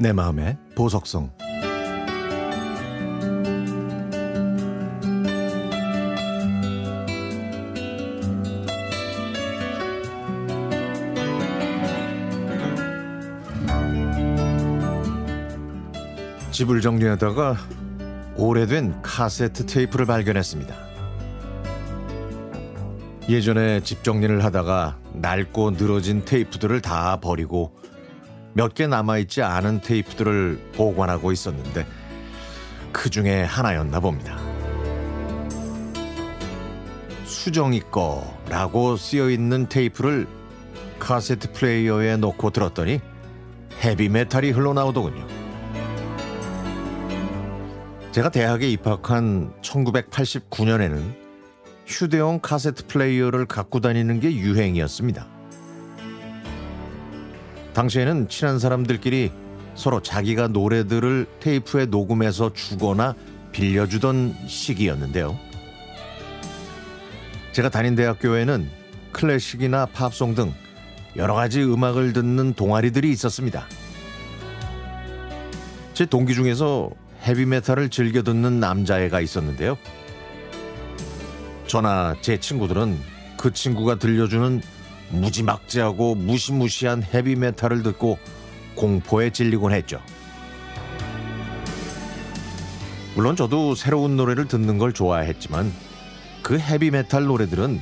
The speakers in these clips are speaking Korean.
내 마음의 보석성 집을 정리하다가 오래된 카세트 테이프를 발견했습니다. 예전에 집 정리를 하다가 낡고 늘어진 테이프들을 다 버리고 몇 개 남아있지 않은 테이프들을 보관하고 있었는데 그 중에 하나였나 봅니다. 수정이 거라고 쓰여 있는 테이프를 카세트 플레이어에 넣고 들었더니 헤비메탈이 흘러나오더군요. 제가 대학에 입학한 1989년에는 휴대용 카세트 플레이어를 갖고 다니는 게 유행이었습니다. 당시에는 친한 사람들끼리 서로 자기가 노래들을 테이프에 녹음해서 주거나 빌려주던 시기였는데요. 제가 다닌 대학교에는 클래식이나 팝송 등 여러 가지 음악을 듣는 동아리들이 있었습니다. 제 동기 중에서 헤비메탈을 즐겨 듣는 남자애가 있었는데요. 저나 제 친구들은 그 친구가 들려주는 무지막지하고 무시무시한 헤비메탈을 듣고 공포에 질리곤 했죠. 물론 저도 새로운 노래를 듣는 걸 좋아했지만 그 헤비메탈 노래들은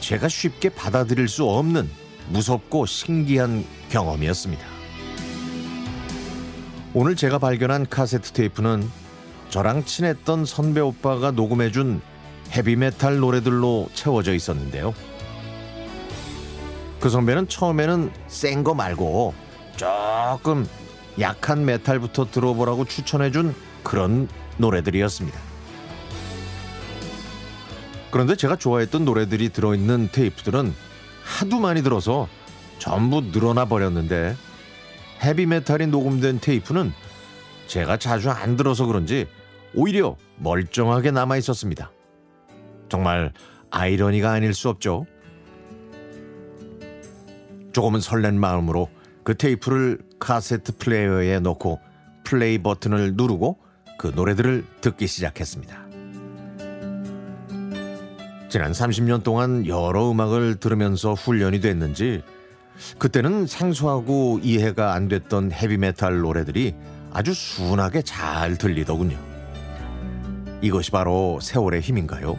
제가 쉽게 받아들일 수 없는 무섭고 신기한 경험이었습니다. 오늘 제가 발견한 카세트 테이프는 저랑 친했던 선배 오빠가 녹음해준 헤비메탈 노래들로 채워져 있었는데요. 그 선배는 처음에는 센 거 말고 조금 약한 메탈부터 들어보라고 추천해준 그런 노래들이었습니다. 그런데 제가 좋아했던 노래들이 들어있는 테이프들은 하도 많이 들어서 전부 늘어나 버렸는데 헤비메탈이 녹음된 테이프는 제가 자주 안 들어서 그런지 오히려 멀쩡하게 남아 있었습니다. 정말 아이러니가 아닐 수 없죠. 조금은 설렌 마음으로 그 테이프를 카세트 플레이어에 넣고 플레이 버튼을 누르고 그 노래들을 듣기 시작했습니다. 지난 30년 동안 여러 음악을 들으면서 훈련이 됐는지 그때는 생소하고 이해가 안 됐던 헤비메탈 노래들이 아주 순하게 잘 들리더군요. 이것이 바로 세월의 힘인가요?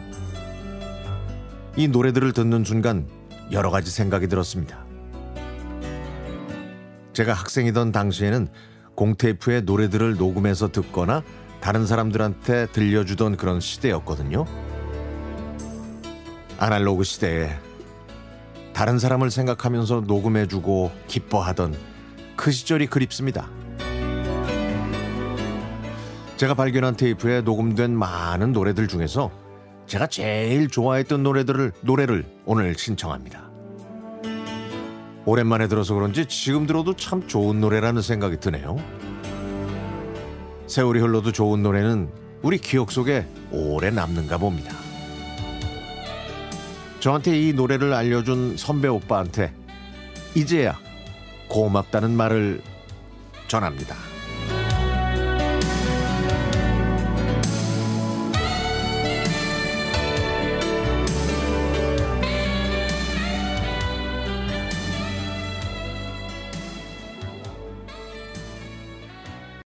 이 노래들을 듣는 순간 여러 가지 생각이 들었습니다. 제가 학생이던 당시에는 공테이프에 노래들을 녹음해서 듣거나 다른 사람들한테 들려주던 그런 시대였거든요. 아날로그 시대에 다른 사람을 생각하면서 녹음해주고 기뻐하던 그 시절이 그립습니다. 제가 발견한 테이프에 녹음된 많은 노래들 중에서 제가 제일 좋아했던 노래들을 노래를 오늘 신청합니다. 오랜만에 들어서 그런지 지금 들어도 참 좋은 노래라는 생각이 드네요. 세월이 흘러도 좋은 노래는 우리 기억 속에 오래 남는가 봅니다. 저한테 이 노래를 알려준 선배 오빠한테 이제야 고맙다는 말을 전합니다.